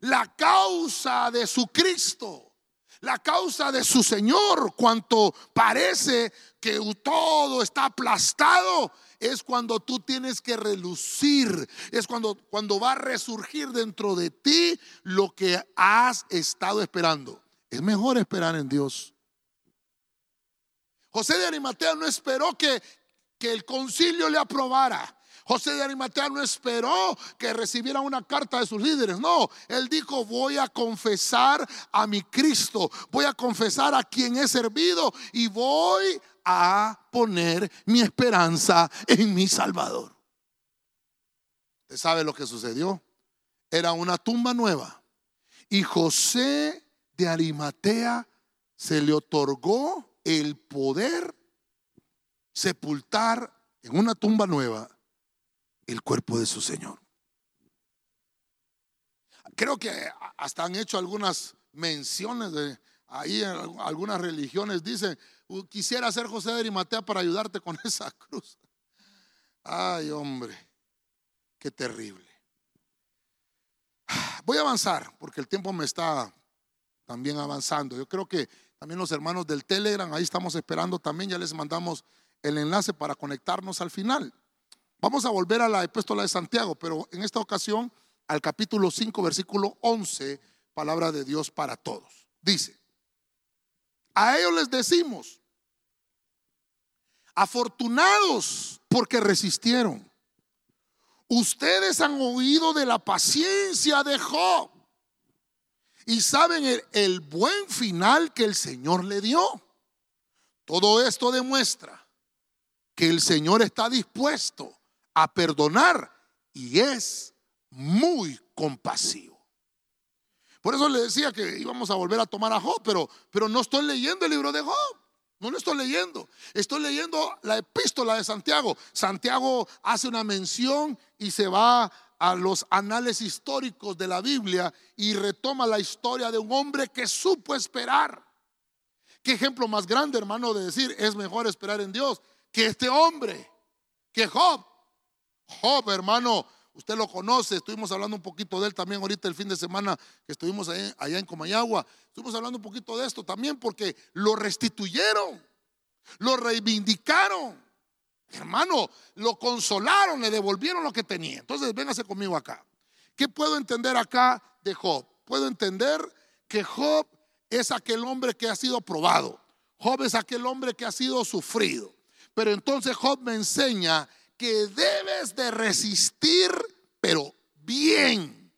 [SPEAKER 2] la causa de su Cristo, la causa de su Señor, cuanto parece que todo está aplastado, es cuando tú tienes que relucir, es cuando, cuando va a resurgir dentro de ti lo que has estado esperando. Es mejor esperar en Dios. José de Arimatea no esperó que, que el concilio le aprobara. José de Arimatea no esperó que recibiera una carta de sus líderes. No, él dijo, voy a confesar a mi Cristo, voy a confesar a quien he servido y voy a poner mi esperanza en mi Salvador. ¿Usted sabe lo que sucedió? Era una tumba nueva. Y José de Arimatea se le otorgó el poder sepultar en una tumba nueva el cuerpo de su Señor. Creo que hasta han hecho algunas menciones de ahí en algunas religiones dicen, quisiera ser José de Arimatea para ayudarte con *laughs* esa cruz. Ay, hombre, qué terrible. Voy a avanzar porque el tiempo me está también avanzando. Yo creo que también los hermanos del Telegram, ahí estamos esperando también, ya les mandamos el enlace para conectarnos al final. Vamos a volver a la epístola de Santiago, pero en esta ocasión al capítulo 5, versículo 11, palabra de Dios para todos. Dice, a ellos les decimos, afortunados porque resistieron. Ustedes han oído de la paciencia de Job y saben el, el buen final que el Señor le dio. Todo esto demuestra que el Señor está dispuesto a perdonar y es muy compasivo. Por eso le decía que íbamos a volver a tomar a Job, pero, pero no estoy leyendo el libro de Job. No lo estoy leyendo. Estoy leyendo la epístola de Santiago. Santiago hace una mención y se va a los anales históricos de la Biblia y retoma la historia de un hombre que supo esperar. Qué ejemplo más grande, hermano, de decir es mejor esperar en Dios que este hombre, que Job. Job, hermano, usted lo conoce, estuvimos hablando un poquito de él también ahorita el fin de semana que estuvimos allá, en Comayagua. Estuvimos hablando un poquito de esto también porque lo restituyeron, lo reivindicaron. Hermano, lo consolaron, le devolvieron lo que tenía. Entonces, véngase conmigo acá. ¿Qué puedo entender acá de Job? Puedo entender que Job es aquel hombre que ha sido probado. Job es aquel hombre que ha sido sufrido. Pero entonces Job me enseña que debes de resistir, pero bien.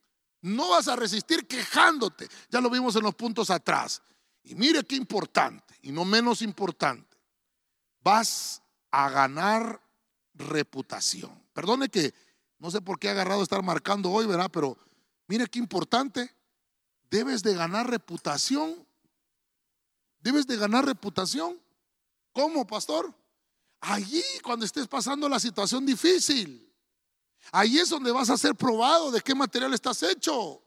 [SPEAKER 2] No vas a resistir quejándote. Ya lo vimos en los puntos atrás. Y mire qué importante, y no menos importante. Vas a ganar reputación. Perdone que no sé por qué he agarrado estar marcando hoy, ¿verdad? Pero mire qué importante. Debes de ganar reputación. Debes de ganar reputación. ¿Cómo, pastor? Allí cuando estés pasando la situación difícil. Ahí es donde vas a ser probado de qué material estás hecho.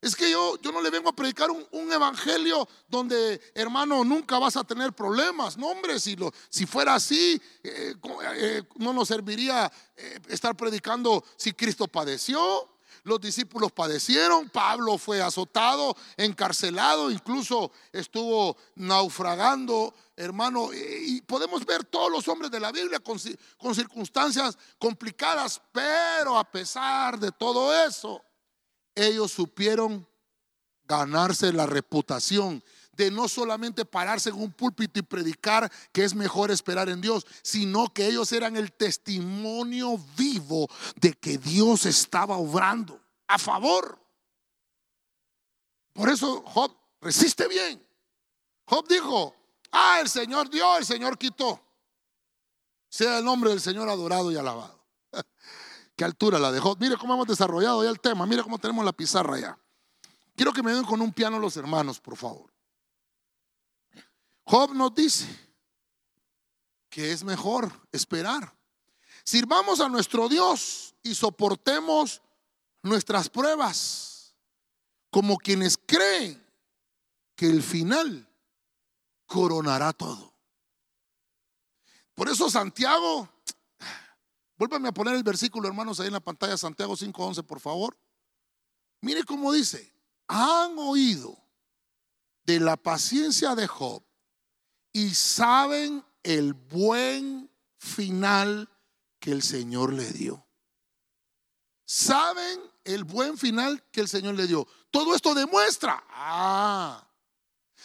[SPEAKER 2] Es que yo, yo no le vengo a predicar un, evangelio donde, hermano, nunca vas a tener problemas. No, hombre, si, lo, si fuera así, eh, eh, no nos serviría eh, estar predicando si Cristo padeció. Los discípulos padecieron, Pablo fue azotado, encarcelado, incluso estuvo naufragando, hermano. Y podemos ver todos los hombres de la Biblia con, circunstancias complicadas, pero a pesar de todo eso, ellos supieron ganarse la reputación de no solamente pararse en un púlpito y predicar que es mejor esperar en Dios, sino que ellos eran el testimonio vivo de que Dios estaba obrando a favor. Por eso Job resiste bien. Job dijo, ah, el Señor dio, el Señor quitó. Sea el nombre del Señor adorado y alabado. *laughs* Qué altura la dejó. Mire cómo hemos desarrollado ya el tema. Mire cómo tenemos la pizarra ya. Quiero que me den con un piano los hermanos, por favor. Job nos dice que es mejor esperar. Sirvamos a nuestro Dios y soportemos nuestras pruebas como quienes creen que el final coronará todo. Por eso Santiago Vuélvame a poner el versículo, hermanos, ahí en la pantalla, Santiago 5:11, por favor. Mire cómo dice, han oído de la paciencia de Job y saben el buen final que el Señor le dio. Saben el buen final que el Señor le dio. Todo esto demuestra, ah,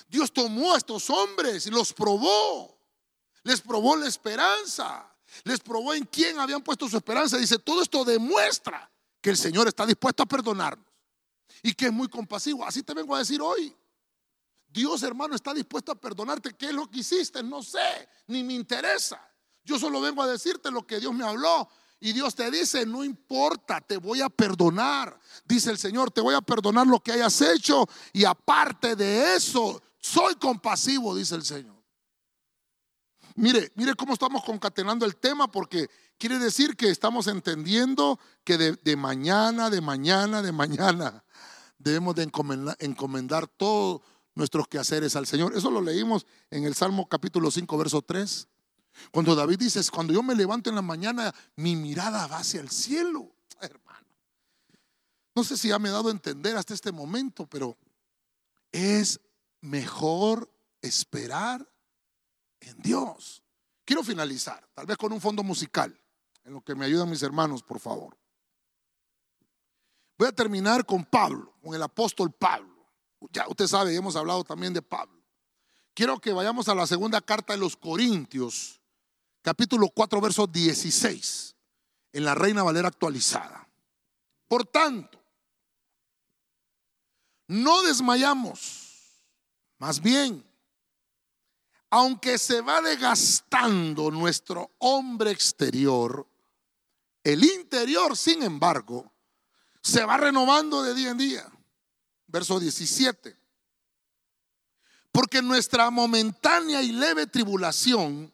[SPEAKER 2] Dios tomó a estos hombres y los probó, les probó la esperanza les probó en quién habían puesto su esperanza. Dice, todo esto demuestra que el Señor está dispuesto a perdonarnos y que es muy compasivo. Así te vengo a decir hoy. Dios, hermano, está dispuesto a perdonarte. ¿Qué es lo que hiciste? No sé, ni me interesa. Yo solo vengo a decirte lo que Dios me habló. Y Dios te dice, no importa, te voy a perdonar. Dice el Señor, te voy a perdonar lo que hayas hecho. Y aparte de eso, soy compasivo, dice el Señor. Mire, mire cómo estamos concatenando el tema porque quiere decir que estamos entendiendo que de, mañana, de mañana, de mañana debemos de encomendar, todos nuestros quehaceres al Señor. Eso lo leímos en el Salmo capítulo 5, verso 3. Cuando David dice, cuando yo me levanto en la mañana, mi mirada va hacia el cielo, hermano. No sé si ya me he dado a entender hasta este momento, pero es mejor esperar en Dios. Quiero finalizar, tal vez con un fondo musical, en lo que me ayudan mis hermanos, por favor. Voy a terminar con Pablo, con el apóstol Pablo. Ya usted sabe, hemos hablado también de Pablo. Quiero que vayamos a la segunda carta de los Corintios, capítulo 4, verso 16, en la Reina Valera actualizada. Por tanto, no desmayamos, más bien aunque se va desgastando nuestro hombre exterior, el interior, sin embargo, se va renovando de día en día. Verso 17. Porque nuestra momentánea y leve tribulación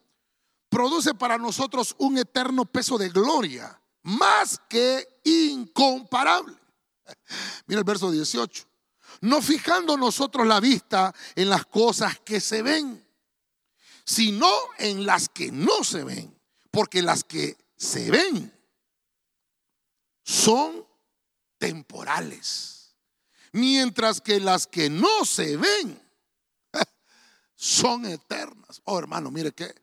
[SPEAKER 2] produce para nosotros un eterno peso de gloria, más que incomparable. *laughs* Mira el verso 18. No fijando nosotros la vista en las cosas que se ven sino en las que no se ven. Porque las que se ven son temporales. Mientras que las que no se ven *laughs* son eternas. Oh, hermano, mire que,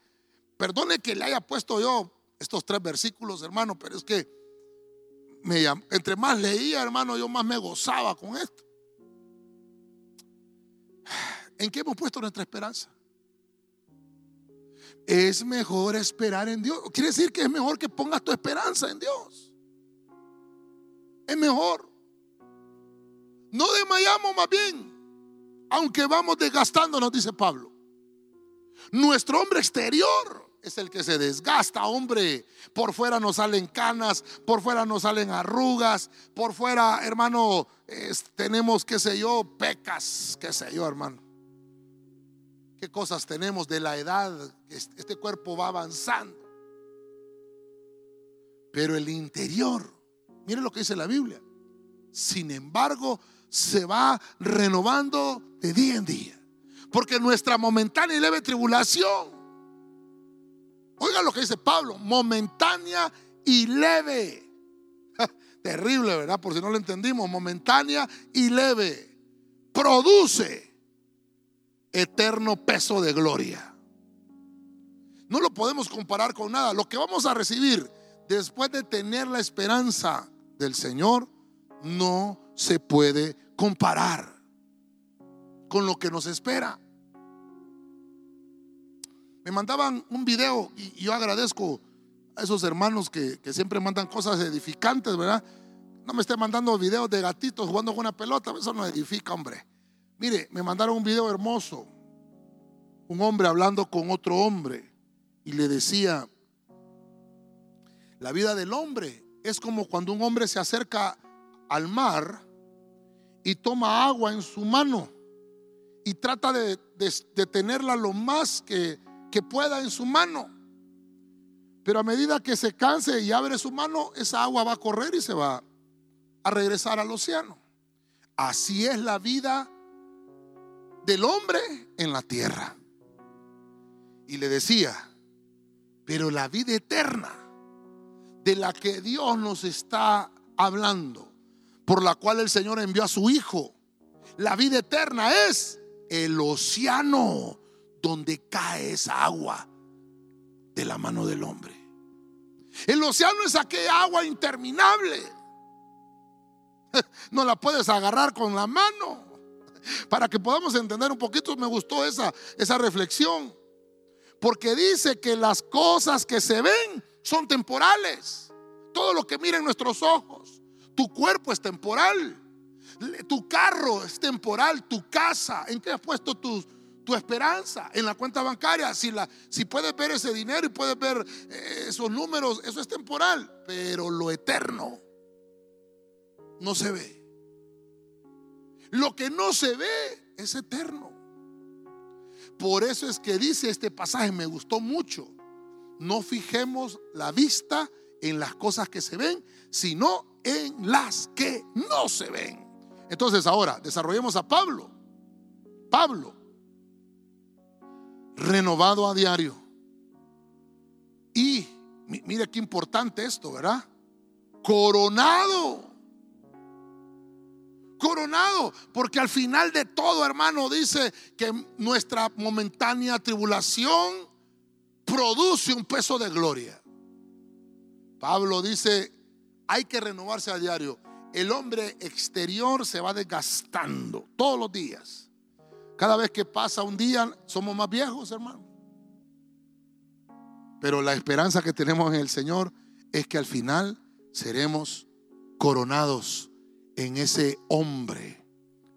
[SPEAKER 2] perdone que le haya puesto yo estos tres versículos, hermano, pero es que me, entre más leía, hermano, yo más me gozaba con esto. ¿En qué hemos puesto nuestra esperanza? es mejor esperar en Dios. Quiere decir que es mejor que pongas tu esperanza en Dios. Es mejor. No desmayamos más bien, aunque vamos desgastándonos, dice Pablo. Nuestro hombre exterior es el que se desgasta, hombre. Por fuera nos salen canas, por fuera nos salen arrugas, por fuera, hermano, tenemos, qué sé yo, pecas, qué sé yo, hermano cosas tenemos de la edad, este cuerpo va avanzando. Pero el interior, mire lo que dice la Biblia, sin embargo, se va renovando de día en día. Porque nuestra momentánea y leve tribulación, oiga lo que dice Pablo, momentánea y leve. *laughs* Terrible, ¿verdad? Por si no lo entendimos, momentánea y leve. Produce eterno peso de gloria. No lo podemos comparar con nada. Lo que vamos a recibir después de tener la esperanza del Señor no se puede comparar con lo que nos espera. Me mandaban un video y yo agradezco a esos hermanos que, siempre mandan cosas edificantes, ¿verdad? No me esté mandando videos de gatitos jugando con una pelota, eso no edifica, hombre. Mire, me mandaron un video hermoso. Un hombre hablando con otro hombre y le decía, la vida del hombre es como cuando un hombre se acerca al mar y toma agua en su mano y trata de, tenerla lo más que, que pueda en su mano. Pero a medida que se canse y abre su mano, esa agua va a correr y se va a regresar al océano. Así es la vida del hombre en la tierra. Y le decía, pero la vida eterna de la que Dios nos está hablando, por la cual el Señor envió a su Hijo, la vida eterna es el océano donde cae esa agua de la mano del hombre. El océano es aquella agua interminable. *laughs* No la puedes agarrar con la mano. Para que podamos entender un poquito, me gustó esa, esa reflexión. Porque dice que las cosas que se ven son temporales. Todo lo que miren nuestros ojos. Tu cuerpo es temporal. Tu carro es temporal. Tu casa. ¿En qué has puesto tu, esperanza? En la cuenta bancaria. Si, la, si puedes ver ese dinero y puedes ver eh, esos números, eso es temporal. Pero lo eterno no se ve. Lo que no se ve es eterno. Por eso es que dice este pasaje, me gustó mucho. No fijemos la vista en las cosas que se ven, sino en las que no se ven. Entonces ahora desarrollemos a Pablo. Pablo, renovado a diario. Y mire qué importante esto, ¿verdad? Coronado coronado, porque al final de todo, hermano, dice que nuestra momentánea tribulación produce un peso de gloria. Pablo dice, hay que renovarse a diario. El hombre exterior se va desgastando todos los días. Cada vez que pasa un día, somos más viejos, hermano. Pero la esperanza que tenemos en el Señor es que al final seremos coronados en ese hombre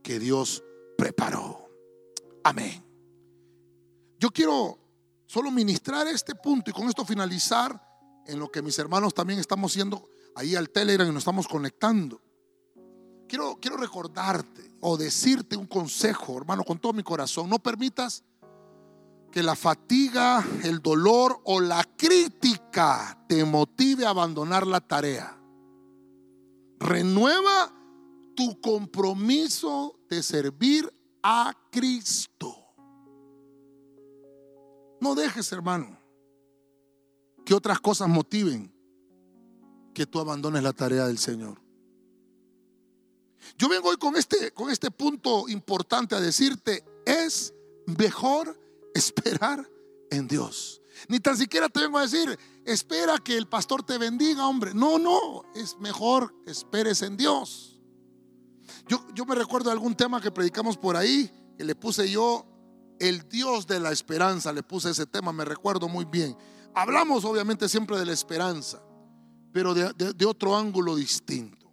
[SPEAKER 2] que Dios preparó. Amén. Yo quiero solo ministrar este punto y con esto finalizar en lo que mis hermanos también estamos haciendo ahí al Telegram y nos estamos conectando. Quiero, quiero recordarte o decirte un consejo, hermano, con todo mi corazón. No permitas que la fatiga, el dolor o la crítica te motive a abandonar la tarea. Renueva tu compromiso de servir a Cristo. No dejes, hermano, que otras cosas motiven que tú abandones la tarea del Señor. Yo vengo hoy con este, con este punto importante a decirte, es mejor esperar en Dios. Ni tan siquiera te vengo a decir, espera que el pastor te bendiga, hombre. No, no, es mejor esperes en Dios. Yo, me recuerdo de algún tema que predicamos por ahí, que le puse yo el Dios de la esperanza, le puse ese tema, me recuerdo muy bien. Hablamos obviamente siempre de la esperanza, pero de, otro ángulo distinto.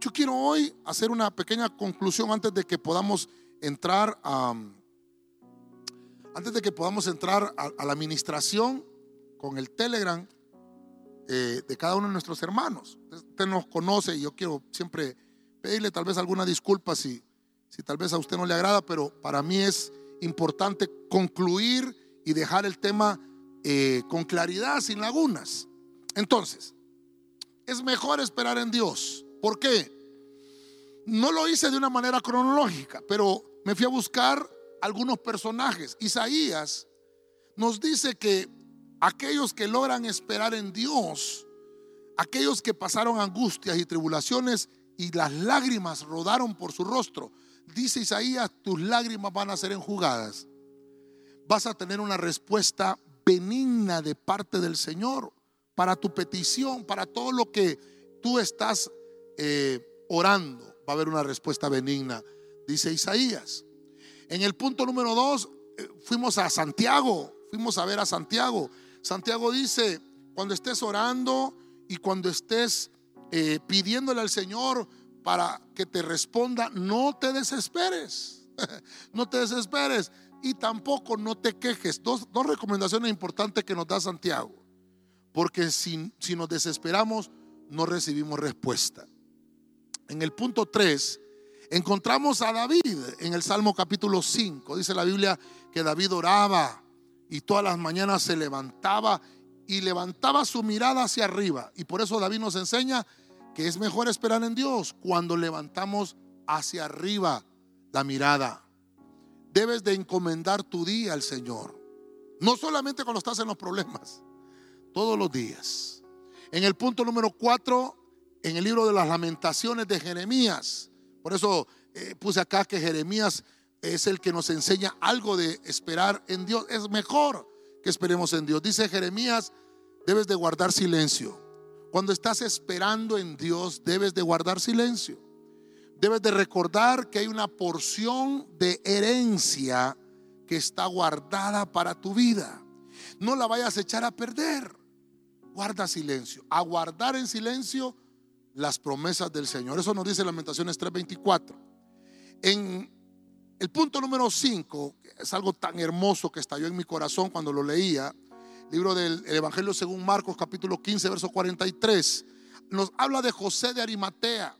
[SPEAKER 2] Yo quiero hoy hacer una pequeña conclusión antes de que podamos entrar a, antes de que podamos entrar a, la administración con el Telegram eh, de cada uno de nuestros hermanos. Usted nos conoce y yo quiero siempre pedirle tal vez alguna disculpa si, si tal vez a usted no le agrada, pero para mí es importante concluir y dejar el tema eh, con claridad, sin lagunas. Entonces, es mejor esperar en Dios. ¿Por qué? No lo hice de una manera cronológica, pero me fui a buscar algunos personajes. Isaías nos dice que aquellos que logran esperar en Dios, aquellos que pasaron angustias y tribulaciones y las lágrimas rodaron por su rostro, dice Isaías, tus lágrimas van a ser enjugadas. Vas a tener una respuesta benigna de parte del Señor para tu petición, para todo lo que tú estás eh, orando. Va a haber una respuesta benigna, dice Isaías. En el punto número dos, eh, fuimos a Santiago, fuimos a ver a Santiago. Santiago dice, cuando estés orando y cuando estés eh, pidiéndole al Señor para que te responda, no te desesperes, *laughs* no te desesperes y tampoco no te quejes. Dos, dos recomendaciones importantes que nos da Santiago, porque si, si nos desesperamos, no recibimos respuesta. En el punto 3, encontramos a David en el Salmo capítulo 5. Dice la Biblia que David oraba y todas las mañanas se levantaba y levantaba su mirada hacia arriba. Y por eso David nos enseña que es mejor esperar en Dios cuando levantamos hacia arriba la mirada. Debes de encomendar tu día al Señor. No solamente cuando estás en los problemas, todos los días. En el punto número 4, en el libro de las lamentaciones de Jeremías. Por eso eh, puse acá que Jeremías es el que nos enseña algo de esperar en Dios. Es mejor que esperemos en Dios. Dice Jeremías, debes de guardar silencio. Cuando estás esperando en Dios, debes de guardar silencio. Debes de recordar que hay una porción de herencia que está guardada para tu vida. No la vayas a echar a perder. Guarda silencio. A guardar en silencio las promesas del Señor. Eso nos dice Lamentaciones 3:24. En el punto número 5, es algo tan hermoso que estalló en mi corazón cuando lo leía, libro del Evangelio según Marcos capítulo 15, verso 43, nos habla de José de Arimatea.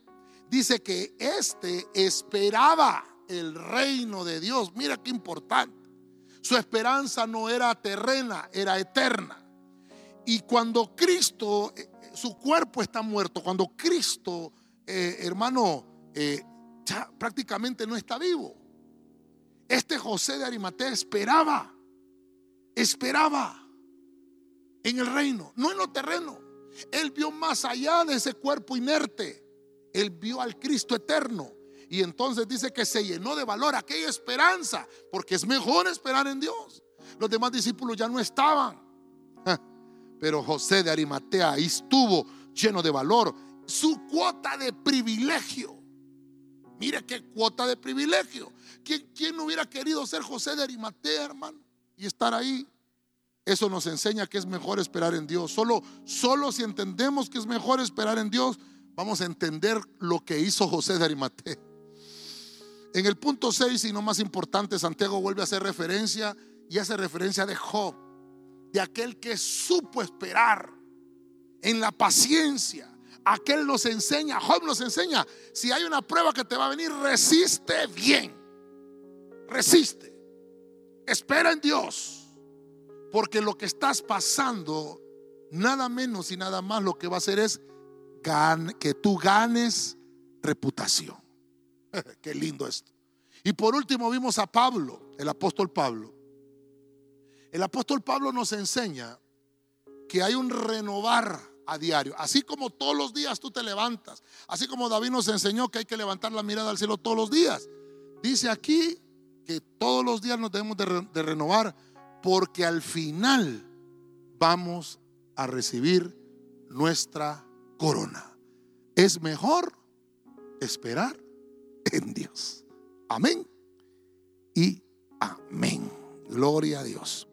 [SPEAKER 2] Dice que éste esperaba el reino de Dios. Mira qué importante. Su esperanza no era terrena, era eterna. Y cuando Cristo, eh, su cuerpo está muerto, cuando Cristo, eh, hermano, eh, prácticamente no está vivo. Este José de Arimatea esperaba, esperaba en el reino, no en lo terreno. Él vio más allá de ese cuerpo inerte. Él vio al Cristo eterno. Y entonces dice que se llenó de valor aquella esperanza, porque es mejor esperar en Dios. Los demás discípulos ya no estaban. Pero José de Arimatea ahí estuvo lleno de valor. Su cuota de privilegio. Mire qué cuota de privilegio. ¿Quién, ¿Quién hubiera querido ser José de Arimatea, hermano? Y estar ahí. Eso nos enseña que es mejor esperar en Dios. Solo, solo si entendemos que es mejor esperar en Dios, vamos a entender lo que hizo José de Arimatea. En el punto 6, y no más importante, Santiago vuelve a hacer referencia y hace referencia de Job, de aquel que supo esperar en la paciencia. Aquel nos enseña, Job nos enseña, si hay una prueba que te va a venir, resiste bien. Resiste. Espera en Dios. Porque lo que estás pasando, nada menos y nada más lo que va a hacer es que tú ganes reputación. *laughs* Qué lindo esto. Y por último vimos a Pablo, el apóstol Pablo. El apóstol Pablo nos enseña que hay un renovar a diario. Así como todos los días tú te levantas. Así como David nos enseñó que hay que levantar la mirada al cielo todos los días. Dice aquí que todos los días nos debemos de renovar porque al final vamos a recibir nuestra corona. Es mejor esperar en Dios. Amén y amén. Gloria a Dios.